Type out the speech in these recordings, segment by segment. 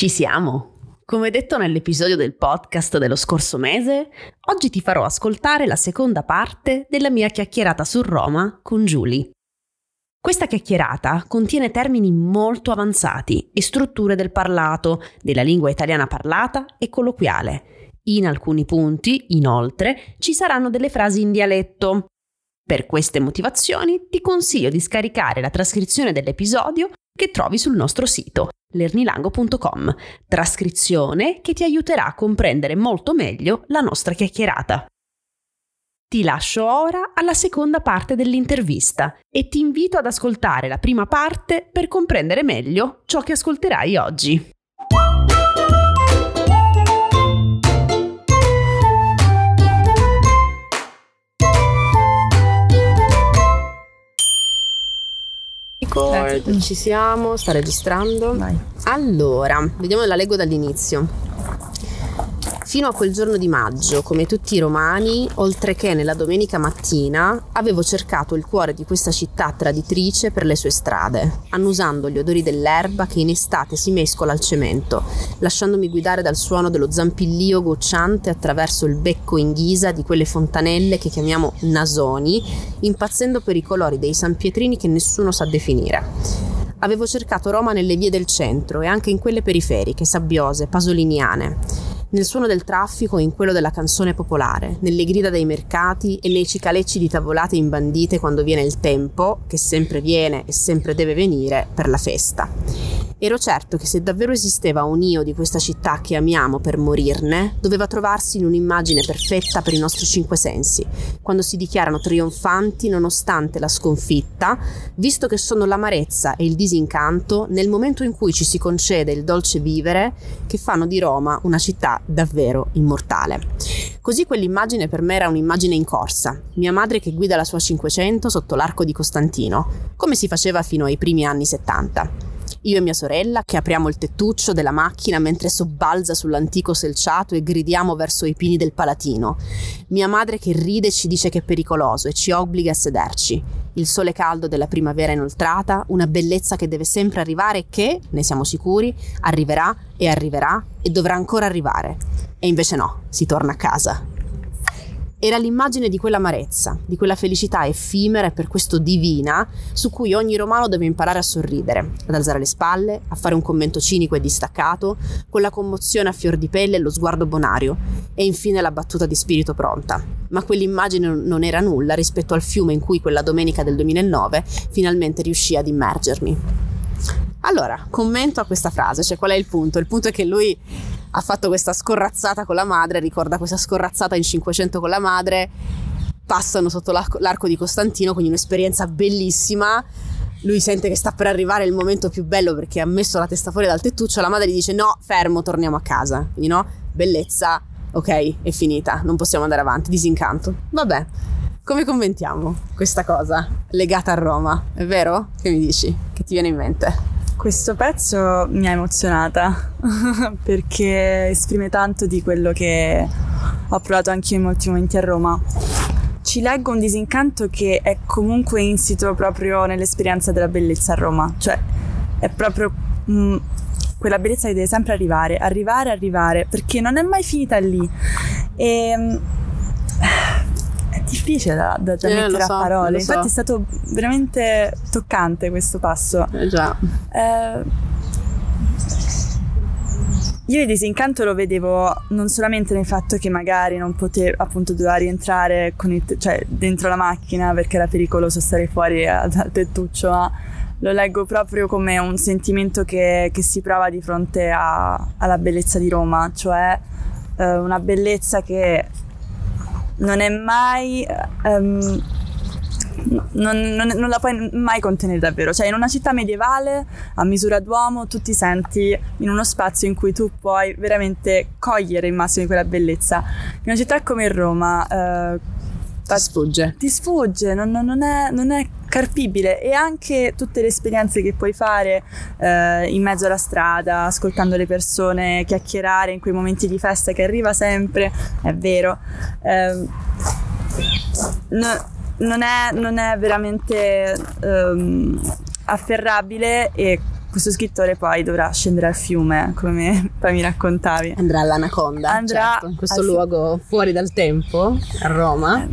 Ci siamo! Come detto nell'episodio del podcast dello scorso mese, oggi ti farò ascoltare la seconda parte della mia chiacchierata su Roma con Julie. Questa chiacchierata contiene termini molto avanzati e strutture del parlato, della lingua italiana parlata e colloquiale. In alcuni punti, inoltre, ci saranno delle frasi in dialetto. Per queste motivazioni ti consiglio di scaricare la trascrizione dell'episodio che trovi sul nostro sito lernilango.com, trascrizione che ti aiuterà a comprendere molto meglio la nostra chiacchierata. Ti lascio ora alla seconda parte dell'intervista e ti invito ad ascoltare la prima parte per comprendere meglio ciò che ascolterai oggi. Record, ci siamo, sta registrando. Vai. Allora, vediamo la leggo dall'inizio. Fino a quel giorno di maggio, come tutti i romani, oltre che nella domenica mattina, avevo cercato il cuore di questa città traditrice per le sue strade, annusando gli odori dell'erba che in estate si mescola al cemento, lasciandomi guidare dal suono dello zampillio gocciante attraverso il becco in ghisa di quelle fontanelle che chiamiamo nasoni, impazzendo per i colori dei sanpietrini che nessuno sa definire. Avevo cercato Roma nelle vie del centro e anche in quelle periferiche, sabbiose, pasoliniane nel suono del traffico e in quello della canzone popolare, nelle grida dei mercati e nei cicalecci di tavolate imbandite quando viene il tempo, che sempre viene e sempre deve venire, per la festa. Ero certo che se davvero esisteva un io di questa città che amiamo per morirne, doveva trovarsi in un'immagine perfetta per i nostri cinque sensi, quando si dichiarano trionfanti nonostante la sconfitta, visto che sono l'amarezza e il disincanto nel momento in cui ci si concede il dolce vivere che fanno di Roma una città davvero immortale. Così quell'immagine per me era un'immagine in corsa, mia madre che guida la sua 500 sotto l'arco di Costantino, come si faceva fino ai primi anni 70. Io e mia sorella che apriamo il tettuccio della macchina mentre sobbalza sull'antico selciato e gridiamo verso i pini del Palatino. Mia madre che ride e ci dice che è pericoloso e ci obbliga a sederci. Il sole caldo della primavera inoltrata, una bellezza che deve sempre arrivare e che, ne siamo sicuri, arriverà e arriverà e dovrà ancora arrivare. E invece no, si torna a casa. Era l'immagine di quell'amarezza, di quella felicità effimera e per questo divina, su cui ogni romano deve imparare a sorridere, ad alzare le spalle, a fare un commento cinico e distaccato, con la commozione a fior di pelle e lo sguardo bonario, e infine la battuta di spirito pronta. Ma quell'immagine non era nulla rispetto al fiume in cui quella domenica del 2009 finalmente riuscì ad immergermi. Allora, commento a questa frase, cioè qual è il punto? Il punto è che lui ha fatto questa scorrazzata con la madre, ricorda questa scorrazzata in 500 con la madre, passano sotto l'arco di Costantino, quindi un'esperienza bellissima. Lui sente che sta per arrivare il momento più bello perché ha messo la testa fuori dal tettuccio, la madre gli dice no, fermo, torniamo a casa. Quindi no, bellezza, ok, è finita, non possiamo andare avanti, disincanto. Vabbè, come commentiamo questa cosa legata a Roma? È vero? Che mi dici? Che ti viene in mente? Questo pezzo mi ha emozionata perché esprime tanto di quello che ho provato anche io in molti momenti a Roma. Ci leggo un disincanto che è comunque insito proprio nell'esperienza della bellezza a Roma, cioè è proprio mh, mm, quella bellezza che deve sempre arrivare, arrivare, arrivare, perché non è mai finita lì. E, mm, difficile da, da, da eh, mettere so, a parole. Infatti so. è stato veramente toccante questo passo. Eh già. Eh, io il disincanto lo vedevo non solamente nel fatto che magari non potevo, appunto, doveva rientrare il, cioè, dentro la macchina perché era pericoloso stare fuori dal tettuccio, ma lo leggo proprio come un sentimento che, che si prova di fronte a, alla bellezza di Roma, cioè eh, una bellezza che non è mai... Um, non, non, non, la puoi mai contenere davvero. Cioè, in una città medievale a misura d'uomo, tu ti senti in uno spazio in cui tu puoi veramente cogliere il massimo di quella bellezza. In una città come Roma. Eh, ti sfugge. Ti sfugge, non, non, è, non, è, carpibile e anche tutte le esperienze che puoi fare eh, in mezzo alla strada, ascoltando le persone, chiacchierare in quei momenti di festa che arriva sempre, è vero. Eh, no, non, è, non, è, veramente um, afferrabile e questo scrittore poi dovrà scendere al fiume, come poi mi raccontavi. Andrà all'Anaconda, Andrà certo, in questo luogo fuori dal tempo, a Roma.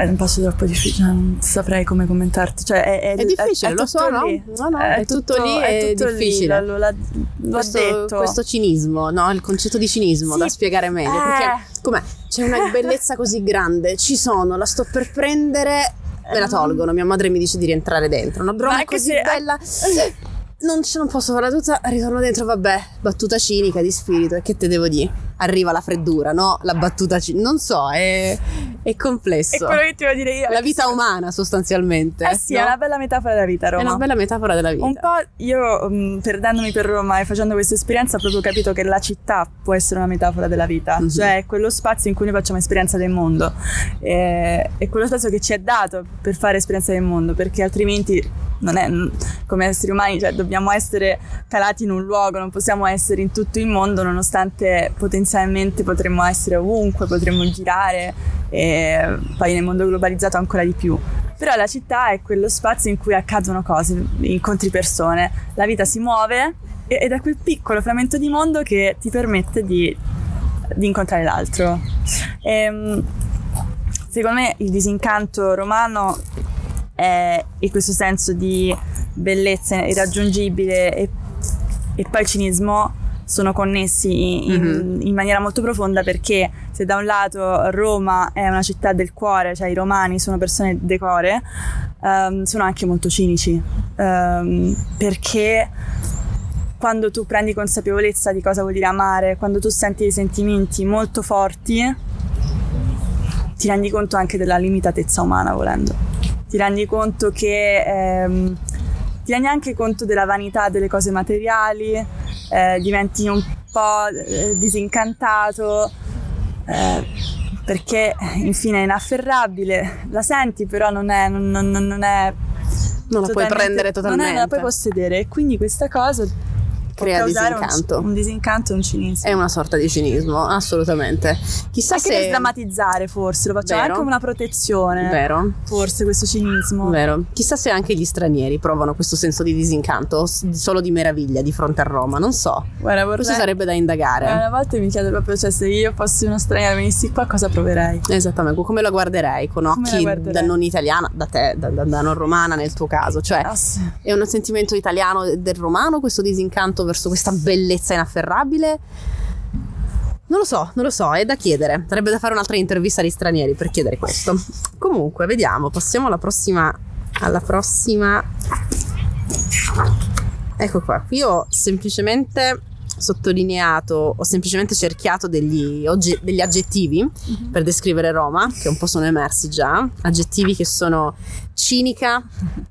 È un passo troppo difficile, non saprei come commentarti. Cioè, è, È difficile, lo tutto so, no? lì. No, no, è tutto lì, è tutto lì, difficile. lo, lo- l'ho questo, detto. questo cinismo, no? Il concetto di cinismo Sì, da spiegare meglio. eh. Perché com'è? C'è una bellezza così grande, ci sono, la sto per prendere, me la tolgono. Mia madre mi dice di rientrare dentro. Una broma così se- bella. Non ce non posso farla tutta, ritorno dentro, vabbè, battuta cinica di spirito, e che te devo dire? Arriva la freddura, no? La battuta cinica, non so, è, è complesso. È quello che ti voglio dire io. La vita umana sostanzialmente. Eh sì, no? è una bella metafora della vita, È Roma. una bella metafora della vita. Un po' io, mm, perdendomi per Roma e facendo questa esperienza, ho proprio capito che la città può essere una metafora della vita, Mhm. cioè è quello spazio in cui noi facciamo esperienza del mondo, e, è quello spazio che ci è dato per fare esperienza del mondo, perché altrimenti non è mm, come esseri umani, cioè dobbiamo essere calati in un luogo, non possiamo essere in tutto il mondo, nonostante potenzialmente potremmo essere ovunque, potremmo girare, e poi nel mondo globalizzato ancora di più. Però la città è quello spazio in cui accadono cose, incontri persone, la vita si muove e- ed è quel piccolo frammento di mondo che ti permette di, di incontrare l'altro. Ehm, secondo me il disincanto romano è in questo senso di bellezza irraggiungibile e, e poi cinismo sono connessi in, Mhm. in maniera molto profonda perché se da un lato Roma è una città del cuore, cioè i romani sono persone del cuore, ehm, sono anche molto cinici ehm, perché quando tu prendi consapevolezza di cosa vuol dire amare, quando tu senti dei sentimenti molto forti, ti rendi conto anche della limitatezza umana volendo. Ti rendi conto che ehm, ti rendi anche conto della vanità delle cose materiali, eh, diventi un po' eh, disincantato. eh, perché infine è inafferrabile, la senti però non è, non, non- non è non la puoi prendere totalmente. Non, è, non la puoi possedere e quindi questa cosa Crea causare un- disincanto. Un, disincanto e un cinismo. È una sorta di cinismo, assolutamente. Chissà anche se per drammatizzare forse, lo facciamo anche come una protezione. Vero, Forse questo cinismo. vero. Chissà se anche gli stranieri provano questo senso di disincanto s- solo di meraviglia di fronte a Roma, non so. Guarda, vorrei... Questo sarebbe da indagare. Eh, Una volta mi chiedo proprio, cioè, se io fossi uno straniero e venissi qua, cosa proverei? Esattamente, come lo guarderei con occhi da non italiana, da te, da, da- da non romana nel tuo caso, cioè sì. è un sentimento italiano del romano questo disincanto verso questa bellezza inafferrabile? Non lo so, non lo so, è da chiedere. Sarebbe da fare un'altra intervista agli stranieri per chiedere questo. Comunque, vediamo, passiamo alla prossima alla prossima Ecco qua, qui ho semplicemente sottolineato, ho semplicemente cerchiato degli, ogge- degli aggettivi per descrivere Roma, che un po' sono emersi già, aggettivi che sono cinica,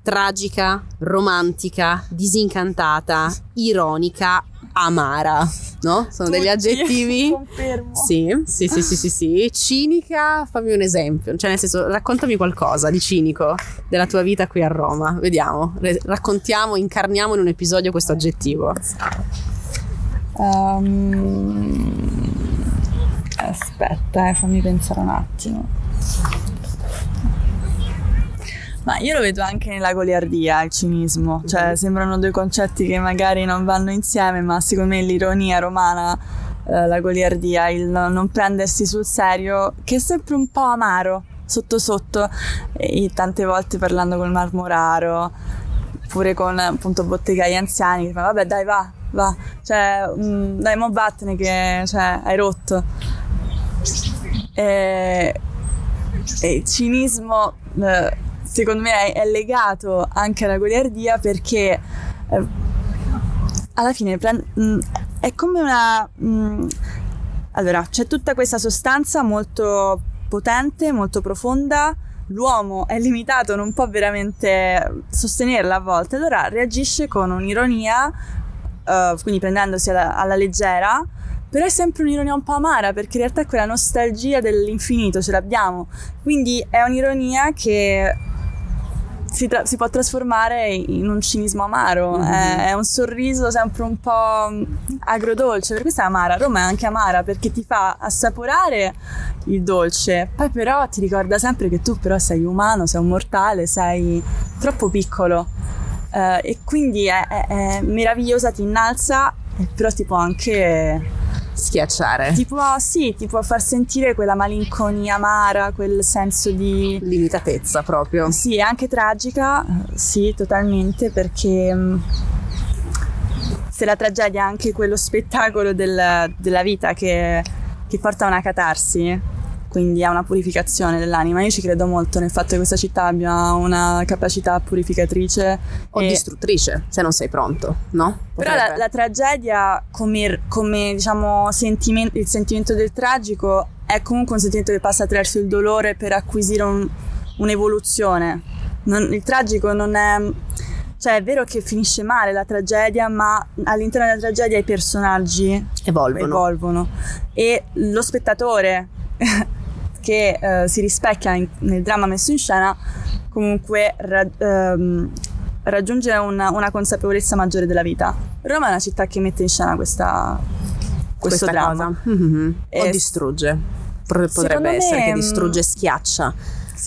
tragica, romantica, disincantata, ironica, amara, no? Sono degli Tutti, aggettivi. Confermo. Sì, sì, sì, sì, sì, sì. Cinica, fammi un esempio. Cioè, nel senso, raccontami qualcosa di cinico della tua vita qui a Roma. Vediamo, raccontiamo, incarniamo in un episodio questo aggettivo. Ehm, aspetta, eh, fammi pensare un attimo. Ma io lo vedo anche nella goliardia, il cinismo, cioè Mhm. sembrano due concetti che magari non vanno insieme, ma secondo me l'ironia romana, eh, la goliardia, il no- non prendersi sul serio, che è sempre un po' amaro, sotto sotto, e tante volte parlando col marmoraro, pure con appunto bottegai anziani che fanno vabbè dai va, va, cioè mm, dai mo vattene che cioè, hai rotto. E, e il cinismo eh, secondo me è, è legato anche alla goliardia perché eh, alla fine prend- mm, è come una... mm, allora, c'è tutta questa sostanza molto potente, molto profonda, l'uomo è limitato, non può veramente sostenerla a volte, allora reagisce con un'ironia, eh, quindi prendendosi alla, alla leggera, però è sempre un'ironia un po' amara perché in realtà quella nostalgia dell'infinito ce l'abbiamo, quindi è un'ironia che si, tra- si può trasformare in un cinismo amaro, Mhm. è, è un sorriso sempre un po' agrodolce, per questo è amara, Roma è anche amara perché ti fa assaporare il dolce, poi però ti ricorda sempre che tu però sei umano, sei un mortale, sei troppo piccolo Uh, e quindi è, è, è, meravigliosa, ti innalza, però ti può anche schiacciare. Ti può, sì, ti può far sentire quella malinconia amara, quel senso di limitatezza proprio. Sì, è anche tragica, sì, totalmente, perché mm, se la tragedia è anche quello spettacolo del, della vita che, che porta a una catarsi, quindi è una purificazione dell'anima. Io ci credo molto nel fatto che questa città abbia una capacità purificatrice o e... distruttrice, se non sei pronto, no? Potrebbe. Però la, la, tragedia, come, come diciamo sentimento, il sentimento del tragico, è comunque un sentimento che passa attraverso il dolore per acquisire un, un'evoluzione. Non, il tragico non è cioè è vero che finisce male la tragedia, ma all'interno della tragedia i personaggi evolvono, evolvono. e lo spettatore che eh, si rispecchia in, nel dramma messo in scena comunque ra- ehm, raggiunge una, una, consapevolezza maggiore della vita. Roma è una città che mette in scena questa, questo questa dramma. Mm-hmm. O distrugge. Potrebbe essere me, che distrugge e schiaccia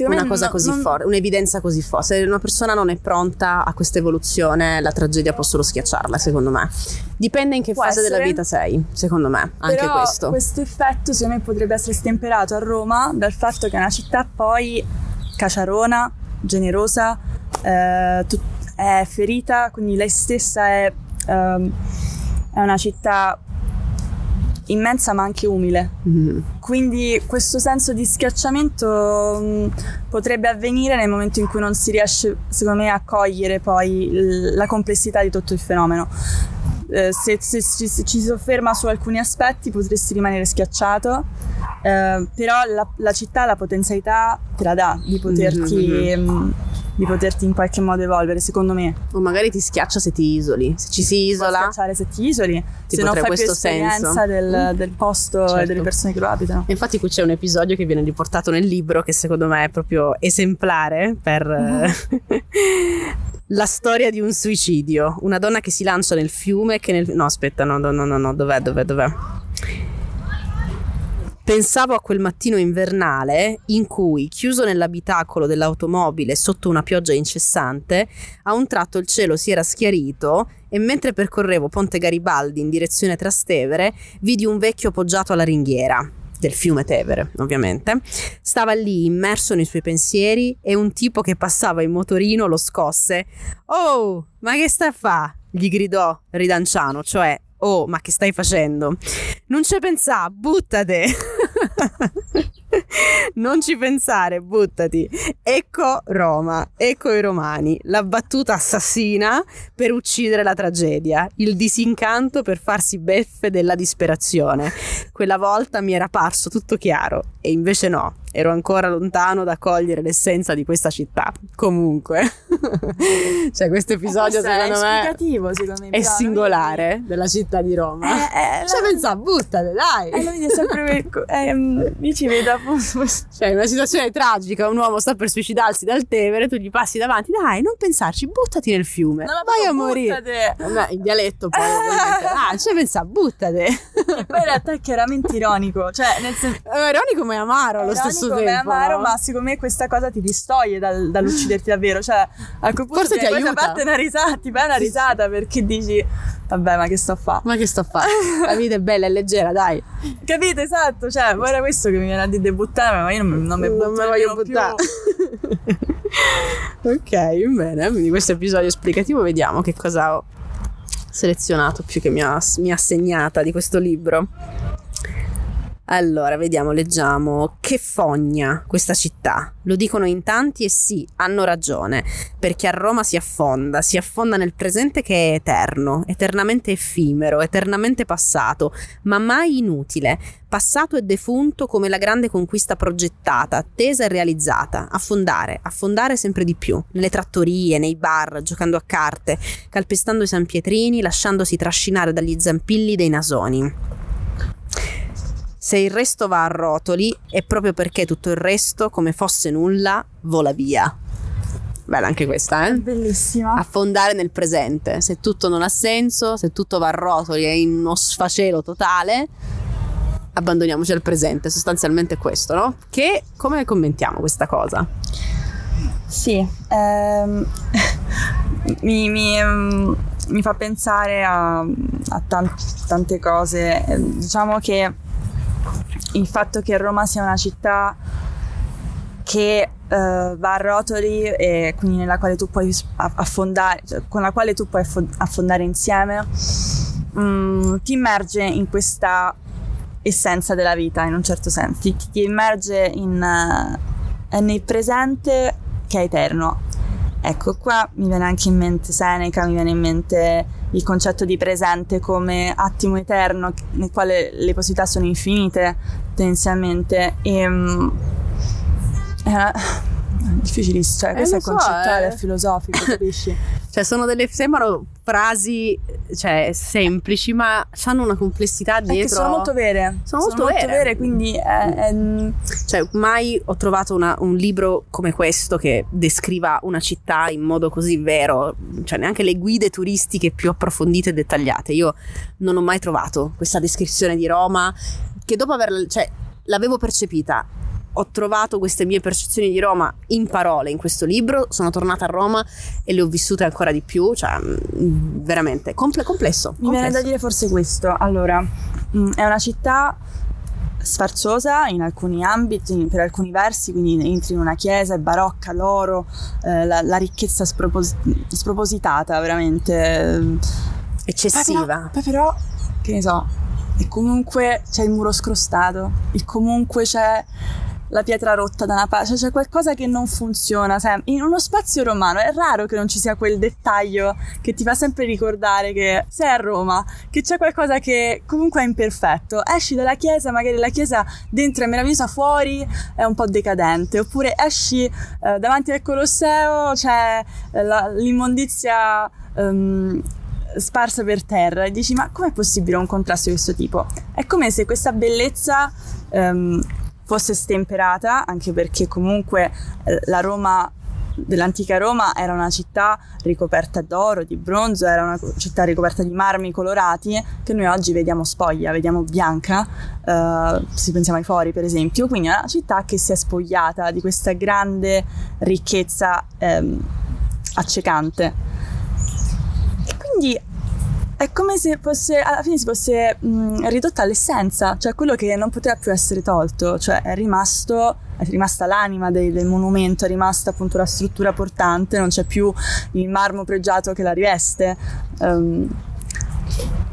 una cosa no, così non... forte, un'evidenza così forte. Se una persona non è pronta a questa evoluzione, la tragedia può solo schiacciarla, secondo me. Dipende in che può fase essere. della vita sei, secondo me, anche Però questo. Questo effetto, secondo me, potrebbe essere stemperato a Roma dal fatto che è una città poi caciarona, generosa, eh, è ferita, quindi lei stessa è, um, è una città immensa ma anche umile. Mm. Quindi questo senso di schiacciamento mh, mm, potrebbe avvenire nel momento in cui non si riesce, secondo me, a cogliere poi l- la complessità di tutto il fenomeno. Eh, se, se, se, se, ci si sofferma su alcuni aspetti potresti rimanere schiacciato, eh, però la, la, città la potenzialità te la dà di poterti... Mm-hmm. Mh, di poterti in qualche modo evolvere, secondo me. O magari ti schiaccia se ti isoli. Se ci si isola. Può schiacciare se ti isoli. Ti se non fai questo più esperienza del, mm. del, posto certo. e delle persone che lo abitano. E infatti qui c'è un episodio che viene riportato nel libro che secondo me è proprio esemplare per... Mm. la storia di un suicidio. Una donna che si lancia nel fiume che nel... No, aspetta, no, no, no, no, dov'è, dov'è, dov'è? Pensavo a quel mattino invernale in cui, chiuso nell'abitacolo dell'automobile sotto una pioggia incessante, a un tratto il cielo si era schiarito e mentre percorrevo Ponte Garibaldi in direzione Trastevere, vidi un vecchio appoggiato alla ringhiera del fiume Tevere, ovviamente. Stava lì immerso nei suoi pensieri e un tipo che passava in motorino lo scosse. Oh, ma che stai a fa? gli gridò ridanciano, cioè Oh, ma che stai facendo? Non ci pensare, buttate! non ci pensare, buttati. Ecco Roma, ecco i romani, la battuta assassina per uccidere la tragedia, il disincanto per farsi beffe della disperazione. Quella volta mi era parso tutto chiaro e invece no ero ancora lontano da cogliere l'essenza di questa città. Comunque, cioè, questo episodio secondo è me, secondo me, è singolare della città di Roma. Eh, eh, cioè, la... pensa, buttate, dai. Eh, lo vedi sempre eh, mi ci vedo appunto. Cioè, una situazione tragica, un uomo sta per suicidarsi dal Tevere, tu gli passi davanti, dai, non pensarci, buttati nel fiume. Non vai a morire. Vabbè, il dialetto poi. Ah, cioè, pensa, buttate. Che poi in realtà è chiaramente ironico, cioè, nel senso... È ironico ma è amaro allo stesso tempo. È amaro, no? ma secondo me questa cosa ti distoglie dal, dall'ucciderti davvero. Cioè, a quel punto Forse ti, aiuta. parte una risata, ti fai una risata perché dici, vabbè, ma che sto a fare? Ma che sto a fare? La vita è bella, è leggera, dai. Capite, esatto. Cioè, poi era questo che mi viene a dire debuttare, ma io non, non mi butto non me voglio buttare. ok, bene. Quindi questo episodio esplicativo vediamo che cosa ho selezionato più che mi ha, mi ha segnata di questo libro. Allora, vediamo, leggiamo. Che fogna questa città. Lo dicono in tanti e sì, hanno ragione, perché a Roma si affonda, si affonda nel presente che è eterno, eternamente effimero, eternamente passato, ma mai inutile, passato e defunto come la grande conquista progettata, attesa e realizzata, affondare, affondare sempre di più, nelle trattorie, nei bar, giocando a carte, calpestando i San Pietrini, lasciandosi trascinare dagli zampilli dei nasoni. Se il resto va a rotoli è proprio perché tutto il resto, come fosse nulla, vola via. Bella anche questa, eh? Bellissima. Affondare nel presente. Se tutto non ha senso, se tutto va a rotoli, è in uno sfacelo totale, abbandoniamoci al presente. Sostanzialmente questo, no? Che come commentiamo questa cosa? Sì, ehm, mi, mi, mm, mi fa pensare a, a tan- tante cose. Diciamo che il fatto che Roma sia una città che uh, va a rotoli e quindi nella quale tu puoi affondare, cioè, con la quale tu puoi affondare insieme, um, ti immerge in questa essenza della vita in un certo senso, ti, ti immerge in, uh, nel presente che è eterno. Ecco, qua mi viene anche in mente Seneca, mi viene in mente il concetto di presente come attimo eterno nel quale le possibilità sono infinite tendenzialmente e um, è una, difficilissimo, cioè, eh, questo è so, concettuale, eh. è filosofico, capisci? cioè, sono delle, sembrano frasi, cioè, semplici, ma hanno una complessità dietro. sono molto vere. Sono, sono molto, molto vere. vere. quindi è, è... Cioè, mai ho trovato una, un libro come questo che descriva una città in modo così vero, cioè, neanche le guide turistiche più approfondite e dettagliate. Io non ho mai trovato questa descrizione di Roma che dopo averla, cioè, l'avevo percepita ho trovato queste mie percezioni di Roma in parole in questo libro, sono tornata a Roma e le ho vissute ancora di più, cioè mm, veramente comple- complesso. Mi viene da dire forse questo, allora, mm, è una città sfarzosa in alcuni ambiti, per alcuni versi, quindi entri in una chiesa, è barocca, l'oro, eh, la, la, ricchezza spropos- spropositata, veramente eccessiva. Poi però, poi però, che ne so, e comunque c'è il muro scrostato, e comunque c'è la pietra rotta da una parte, cioè c'è qualcosa che non funziona. Sempre. In uno spazio romano è raro che non ci sia quel dettaglio che ti fa sempre ricordare che sei a Roma, che c'è qualcosa che comunque è imperfetto. Esci dalla chiesa, magari la chiesa dentro è meravigliosa, fuori è un po' decadente, oppure esci eh, davanti al Colosseo, c'è eh, la, l'immondizia. Um, sparsa per terra e dici ma com'è possibile un contrasto di questo tipo? È come se questa bellezza um, fosse stemperata, anche perché comunque eh, la Roma dell'antica Roma era una città ricoperta d'oro, di bronzo, era una città ricoperta di marmi colorati che noi oggi vediamo spoglia, vediamo bianca, eh, se pensiamo ai fori per esempio, quindi è una città che si è spogliata di questa grande ricchezza ehm, accecante. E quindi è come se fosse, alla fine si fosse mh, ridotta all'essenza, cioè quello che non poteva più essere tolto, cioè è rimasto è rimasta l'anima del, del, monumento, è rimasta appunto la struttura portante, non c'è più il marmo pregiato che la riveste. Um,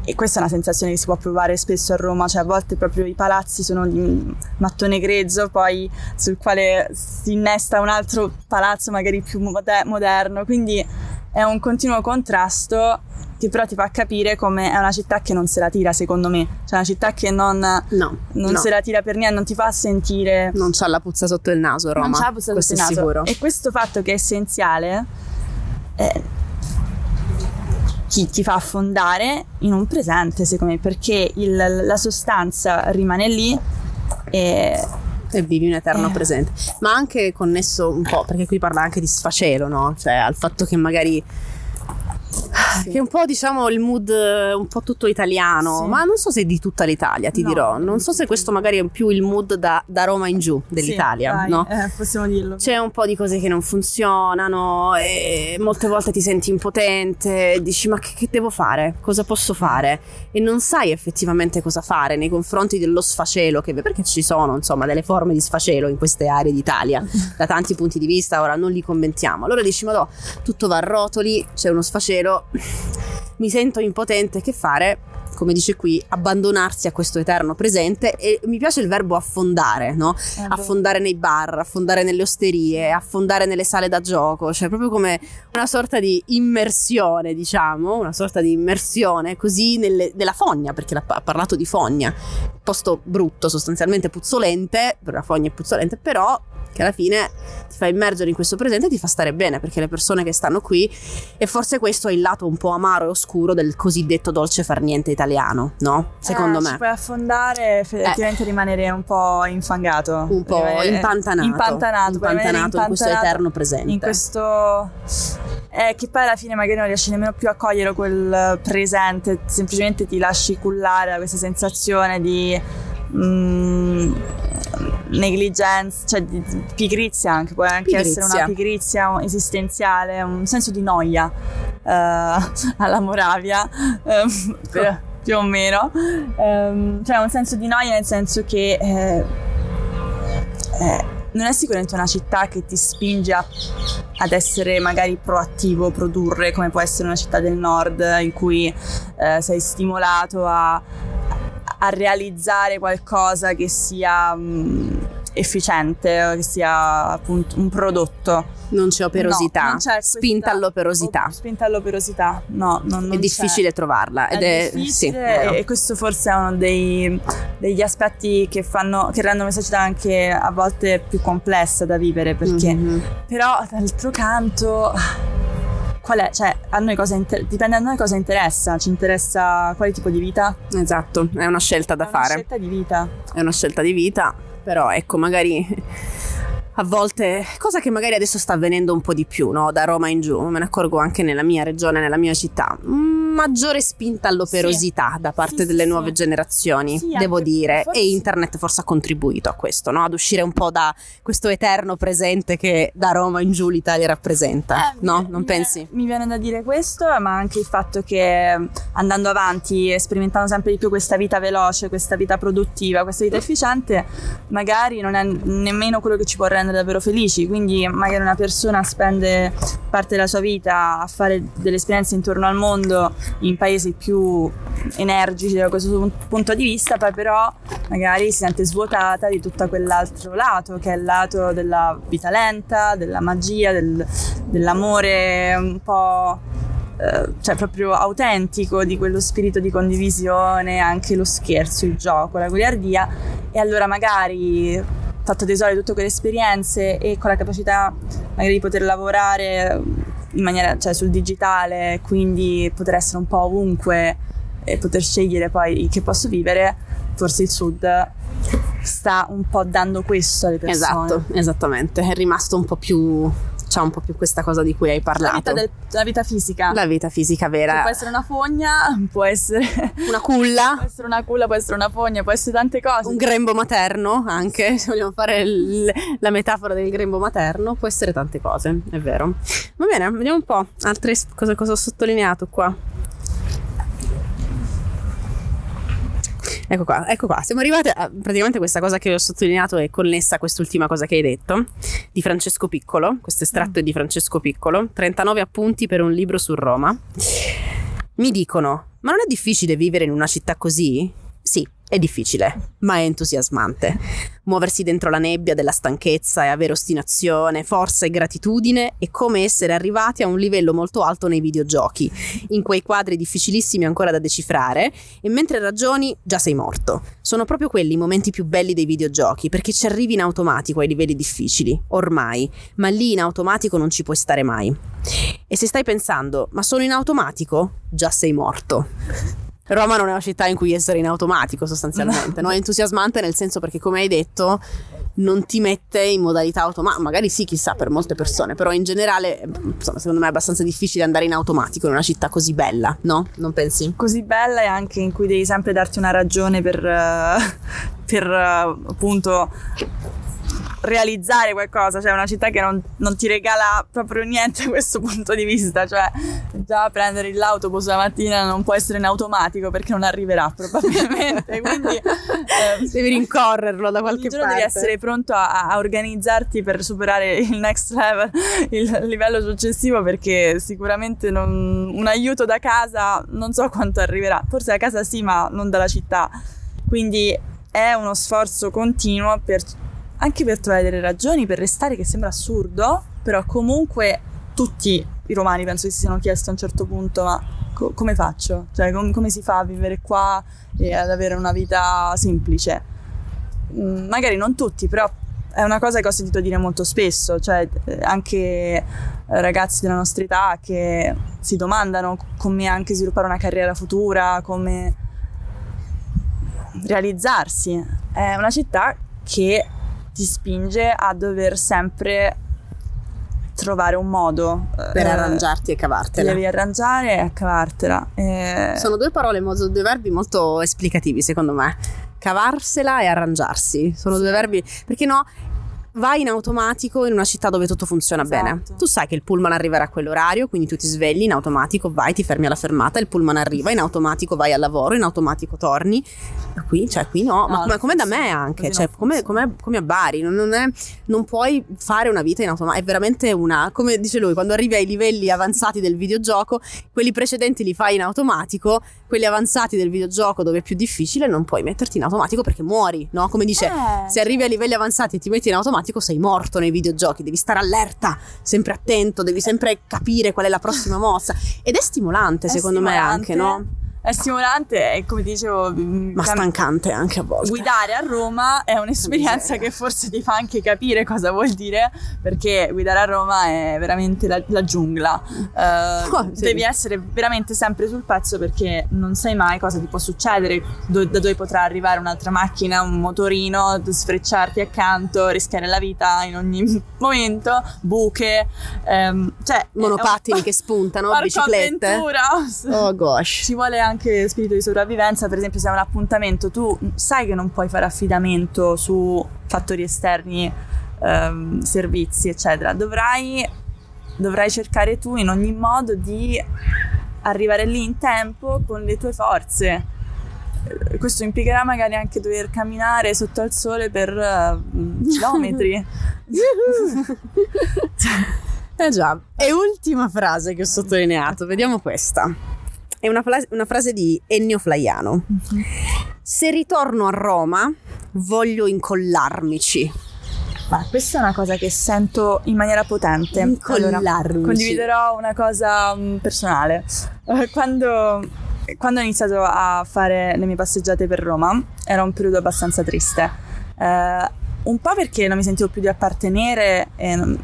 e questa è una sensazione che si può provare spesso a Roma, cioè a volte proprio i palazzi sono di mattone grezzo, poi sul quale si innesta un altro palazzo magari più moderno, quindi è un continuo contrasto che però ti fa capire come è una città che non se la tira secondo me, cioè una città che non, no, non no. se la tira per niente, non ti fa sentire... Non c'ha la puzza sotto il naso Roma, non c'ha la puzza sotto il naso. Sicuro. E questo fatto che è essenziale eh, ti, ti, fa affondare in un presente secondo me, perché il, la sostanza rimane lì e e vivi un eterno eh. presente. Ma anche connesso un po', perché qui parla anche di sfacelo, no? Cioè al fatto che magari sì. che è un po' diciamo il mood un po' tutto italiano, sì. ma non so se di tutta l'Italia ti no. dirò, non so se questo magari è più il mood da, da Roma in giù dell'Italia, sì, no? Eh, possiamo dirlo. C'è un po' di cose che non funzionano e molte volte ti senti impotente, dici ma che, che devo fare? Cosa posso fare? E non sai effettivamente cosa fare nei confronti dello sfacelo, che, perché ci sono insomma delle forme di sfacelo in queste aree d'Italia, da tanti punti di vista, ora non li commentiamo. Allora dici ma no, tutto va a rotoli, c'è uno sfacelo, mi sento impotente, che fare? come dice qui, abbandonarsi a questo eterno presente e mi piace il verbo affondare, no? Eh affondare nei bar, affondare nelle osterie, affondare nelle sale da gioco, cioè proprio come una sorta di immersione, diciamo, una sorta di immersione così nelle, nella fogna, perché ha parlato di fogna, posto brutto, sostanzialmente puzzolente, la fogna è puzzolente, però che alla fine ti fa immergere in questo presente e ti fa stare bene perché le persone che stanno qui e forse questo è il lato un po' amaro e oscuro del cosiddetto dolce far niente italiano, no? Secondo eh, me. Ci puoi affondare effettivamente eh. rimanere un po' infangato, un po' impantanato, impantanato, impantanato in questo eterno presente. In questo eh, che poi alla fine magari non riesci nemmeno più a cogliere quel presente, semplicemente ti lasci cullare da questa sensazione di mm, negligenza, cioè di, di pigrizia anche, può anche Pigrizia. essere una pigrizia esistenziale, un senso di noia eh, alla Moravia, ehm, per- più o meno, Ehm, cioè un senso di noia nel senso che eh, eh, non è sicuramente una città che ti spinge a- ad essere magari proattivo, produrre come può essere una città del nord in cui eh, sei stimolato a, a realizzare qualcosa che sia mm, efficiente, che sia appunto un prodotto. Non c'è operosità, No, non c'è questa- spinta all'operosità. Oh, spinta all'operosità, no, non, non è difficile trovarla c'è. ed è, È difficile sì, vero. e questo forse è uno dei- degli aspetti che fanno che rendono questa città anche a volte più complessa da vivere perché Mhm. però d'altro canto qual è? Cioè, a noi cosa inter- dipende da noi cosa interessa, ci interessa quale tipo di vita? Esatto, è una scelta da È una fare. scelta di vita. è una scelta di vita, però ecco, magari a volte, cosa che magari adesso sta avvenendo un po' di più, no? Da Roma in giù, me ne accorgo anche nella mia regione, nella mia città, mm, maggiore spinta all'operosità da parte Sì, delle sì, nuove sì. generazioni, Sì, devo dire, forse- e internet forse ha contribuito a questo, no? Ad uscire un po' da questo eterno presente che da Roma in giù l'Italia rappresenta, Eh, no? Non mi pensi? viene- Mi viene da dire questo, ma anche il fatto che andando avanti, sperimentando sempre di più questa vita veloce, questa vita produttiva, questa vita efficiente, magari non è nemmeno quello che ci può rendere davvero felici. Quindi, magari una persona spende parte della sua vita a fare delle esperienze intorno al mondo in paesi più energici da questo punto di vista, poi però magari si sente svuotata di tutto quell'altro lato, che è il lato della vita lenta, della magia, del- dell'amore un po' eh, cioè proprio autentico di quello spirito di condivisione, anche lo scherzo, il gioco, la goliardia e allora magari fatto tesoro di tutte quelle esperienze e con la capacità magari di poter lavorare in maniera, cioè sul digitale, quindi poter essere un po' ovunque e poter scegliere poi che posso vivere, forse il sud sta un po' dando questo alle persone. Esatto, esattamente, è rimasto un po' più, c'è un po' più questa cosa di cui hai La parlato. vita, del- la vita fisica. La vita fisica Che vera, può essere una fogna, può essere una culla, Può essere una culla, può essere una fogna, può essere tante cose. un grembo materno anche, se vogliamo fare il- la metafora del grembo materno, può essere tante cose, è vero. Va bene, vediamo un po' altre cosa, cosa ho sottolineato qua. Ecco qua, ecco qua, siamo arrivati a praticamente questa cosa che ho sottolineato è connessa a quest'ultima cosa che hai detto, di Francesco Piccolo, questo estratto è di Francesco Piccolo, 39 appunti per un libro su Roma. Mi dicono, ma non è difficile vivere in una città così? Sì, è difficile, ma è entusiasmante. Muoversi dentro la nebbia della stanchezza e avere ostinazione, forza e gratitudine è come essere arrivati a un livello molto alto nei videogiochi, in quei quadri difficilissimi ancora da decifrare, e mentre ragioni già sei morto. Sono proprio quelli i momenti più belli dei videogiochi, perché ci arrivi in automatico ai livelli difficili, ormai, ma lì in automatico non ci puoi stare mai. E se stai pensando, ma sono in automatico? Già sei morto. Roma non è una città in cui essere in automatico sostanzialmente, no? È entusiasmante nel senso perché come hai detto non ti mette in modalità automatica, magari sì chissà per molte persone, però in generale insomma, secondo me è abbastanza difficile andare in automatico in una città così bella, no? Non pensi? Così bella e anche in cui devi sempre darti una ragione per, eh, per eh, appunto realizzare qualcosa, cioè una città che non, non ti regala proprio niente da questo punto di vista, cioè già prendere l'autobus la mattina non può essere in automatico perché non arriverà probabilmente, quindi eh, Devi rincorrerlo da qualche parte. devi essere pronto a, a organizzarti per superare il next level, il livello successivo perché sicuramente non- un aiuto da casa non so quanto arriverà, forse da casa sì ma non dalla città, quindi è uno sforzo continuo per, anche per trovare delle ragioni, per restare che sembra assurdo, però comunque tutti i romani penso che si siano chiesti a un certo punto ma co- come faccio? Cioè com- come si fa a vivere qua e ad avere una vita semplice? Mm, magari non tutti, però è una cosa che ho sentito dire molto spesso, cioè eh, anche ragazzi della nostra età che si domandano come anche sviluppare una carriera futura, come realizzarsi. È una città che ti spinge a dover sempre trovare un modo per eh, arrangiarti e cavartela. Devi arrangiare e cavartela. E... Sono due parole, due verbi molto esplicativi secondo me. Cavarsela e arrangiarsi. Sono due verbi. Perché no? Vai in automatico in una città dove tutto funziona esatto. bene. Tu sai che il pullman arriverà a quell'orario, quindi tu ti svegli in automatico, vai, ti fermi alla fermata, il pullman arriva, in automatico vai al lavoro, in automatico torni. Qui, cioè, qui no, no ma come, come da me anche, cioè, come, come, come, a Bari, non, non, è, non, puoi fare una vita in automatico, è veramente una, come dice lui, quando arrivi ai livelli avanzati del videogioco, quelli precedenti li fai in automatico, quelli avanzati del videogioco dove è più difficile non puoi metterti in automatico perché muori, no? Come dice, eh. se arrivi a livelli avanzati e ti metti in automatico sei morto nei videogiochi, devi stare allerta, sempre attento, devi sempre capire qual è la prossima mossa ed è stimolante è secondo stimolante. me anche, no? È stimolante e come dicevo... Mm, Ma stancante anche a volte. Guidare a Roma è un'esperienza che forse ti fa anche capire cosa vuol dire, perché guidare a Roma è veramente la, la giungla. Uh, oh, sì. Devi essere veramente sempre sul pezzo perché non sai mai cosa ti può succedere, do, da dove potrà arrivare un'altra macchina, un motorino, sfrecciarti accanto, rischiare la vita in ogni momento, buche, um, cioè... Monopattini un... che spuntano, biciclette. Avventura. Oh gosh. Ci vuole anche anche spirito di sopravvivenza, per esempio se è un appuntamento, tu sai che non puoi fare affidamento su fattori esterni, ehm, servizi, eccetera, dovrai, dovrai cercare tu in ogni modo di arrivare lì in tempo con le tue forze. Eh, questo implicherà magari anche dover camminare sotto al sole per uh, chilometri. eh già. E ultima frase che ho sottolineato, vediamo questa. È una, fla- una frase di Ennio Flaiano. Mm-hmm. Se ritorno a Roma, voglio incollarmici. Ma questa è una cosa che sento in maniera potente. Incollarmici. Allora, condividerò una cosa um, personale. Uh, quando, quando ho iniziato a fare le mie passeggiate per Roma, era un periodo abbastanza triste. Uh, un po' perché non mi sentivo più di appartenere e non,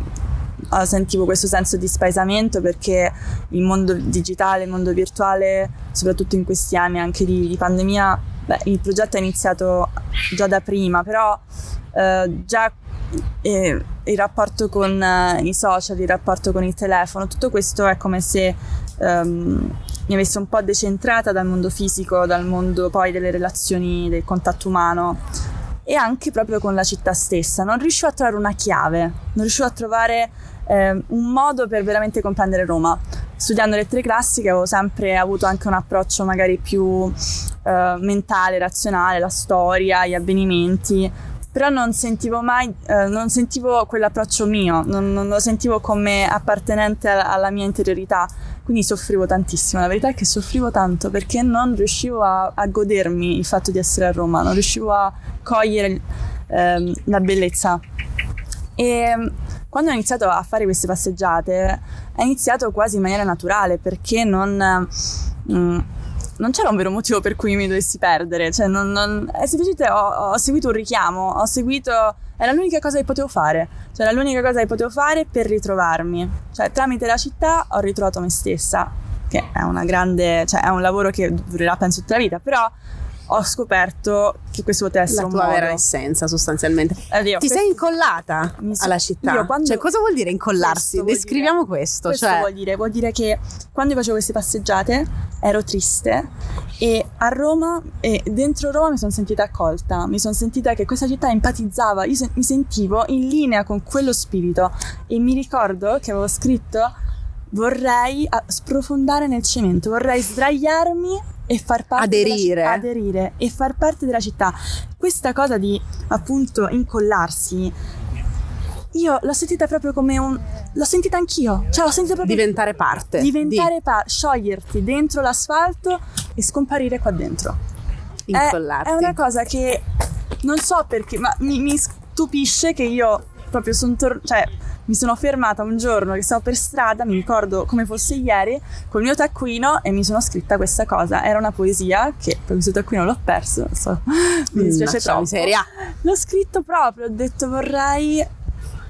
sentivo questo senso di spaesamento perché il mondo digitale, il mondo virtuale, soprattutto in questi anni anche di, di pandemia, beh, il progetto è iniziato già da prima, però eh, già eh, il rapporto con eh, i social, il rapporto con il telefono, tutto questo è come se ehm, mi avesse un po' decentrata dal mondo fisico, dal mondo poi delle relazioni, del contatto umano e anche proprio con la città stessa. Non riuscivo a trovare una chiave, non riuscivo a trovare eh, un modo per veramente comprendere Roma. Studiando lettere classiche avevo sempre avuto anche un approccio magari più eh, mentale, razionale, la storia, gli avvenimenti, però non sentivo mai, eh, non sentivo quell'approccio mio, non, non, lo sentivo come appartenente alla, alla, mia interiorità, quindi soffrivo tantissimo, la verità è che soffrivo tanto perché non riuscivo a, a godermi il fatto di essere a Roma, non riuscivo a cogliere eh, la bellezza. E quando ho iniziato a fare queste passeggiate, è iniziato quasi in maniera naturale perché non, mm, non c'era un vero motivo per cui mi dovessi perdere. Cioè, non, non, semplicemente ho, ho, seguito un richiamo, ho seguito. Era l'unica cosa che potevo fare. Cioè, l'unica cosa che potevo fare per ritrovarmi. Cioè, tramite la città ho ritrovato me stessa, che è una grande. cioè, è un lavoro che durerà penso tutta la vita, però ho scoperto che questo poteva essere la un tua modo. vera essenza sostanzialmente. Addio, Ti sei incollata so, alla città? Quando, cioè, cosa vuol dire incollarsi? Descriviamo dire, questo. Questo cioè... vuol dire, vuol dire che quando facevo queste passeggiate ero triste e a Roma e dentro Roma mi sono sentita accolta, mi sono sentita che questa città empatizzava, io se, mi sentivo in linea con quello spirito e mi ricordo che avevo scritto vorrei sprofondare nel cemento, vorrei sdraiarmi e far parte aderire. Città, aderire e far parte della città. Questa cosa di appunto incollarsi io l'ho sentita proprio come un. L'ho sentita anch'io. Cioè, l'ho sentita proprio. Diventare parte. Diventare di... parte. Scioglierti dentro l'asfalto e scomparire qua dentro. Incollarti. È, è una cosa che non so perché, ma mi, mi stupisce che io proprio sono tornata. Cioè, mi sono fermata un giorno che stavo per strada, mi ricordo come fosse ieri, col mio taccuino e mi sono scritta questa cosa. Era una poesia che per questo taccuino l'ho perso, non so, mi dispiace troppo. Miseria. L'ho scritto proprio, ho detto vorrei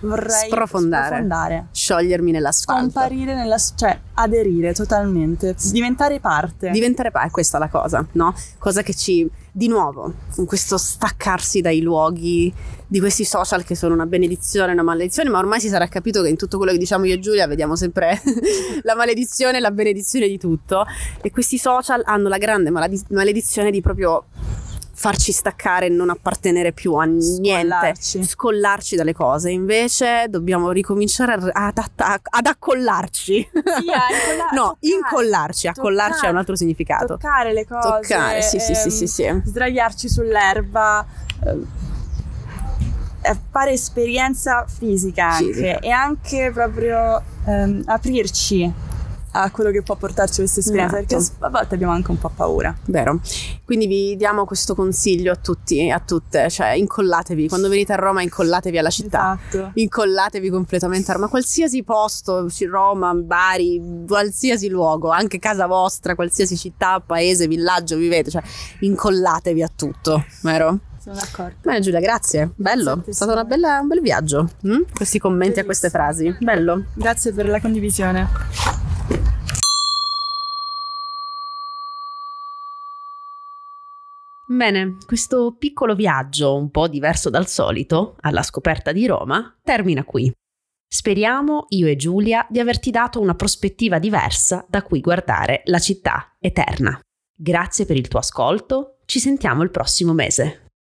vorrei sprofondare, sprofondare. sciogliermi nell'asfalto. Scomparire nella... cioè aderire totalmente, diventare parte. Diventare parte, è questa la cosa, no? Cosa che ci, di nuovo, con questo staccarsi dai luoghi di questi social che sono una benedizione e una maledizione, ma ormai si sarà capito che in tutto quello che diciamo io e Giulia vediamo sempre la maledizione e la benedizione di tutto. E questi social hanno la grande maledizione di proprio farci staccare e non appartenere più a niente, Scollarci. scollarci dalle cose. Invece dobbiamo ricominciare ad, ad, ad accollarci. Sì, a incolla- no, toccare, incollarci, accollarci toccare, ha un altro significato. Toccare le cose. Toccare, sì, sì, sì, ehm, sì, sì. Sdraiarci sull'erba. ehm, eh, fare esperienza fisica anche Fisica. e anche proprio ehm, aprirci a quello che può portarci questa esperienza Esatto. perché a volte abbiamo anche un po' paura Vero. Quindi vi diamo questo consiglio a tutti a tutte, cioè incollatevi, quando venite a Roma incollatevi alla città. esatto Incollatevi completamente a Roma, qualsiasi posto, Roma, Bari, qualsiasi luogo, anche casa vostra, qualsiasi città, paese, villaggio vivete, cioè incollatevi a tutto, vero? sono d'accordo Bene Giulia, grazie, bello, è stato bella- un bel viaggio, mm? questi commenti a queste frasi, bello. grazie per la condivisione Bene, questo piccolo viaggio, un po' diverso dal solito, alla scoperta di Roma, termina qui. Speriamo, io e Giulia, di averti dato una prospettiva diversa da cui guardare la città eterna. Grazie per il tuo ascolto, ci sentiamo il prossimo mese.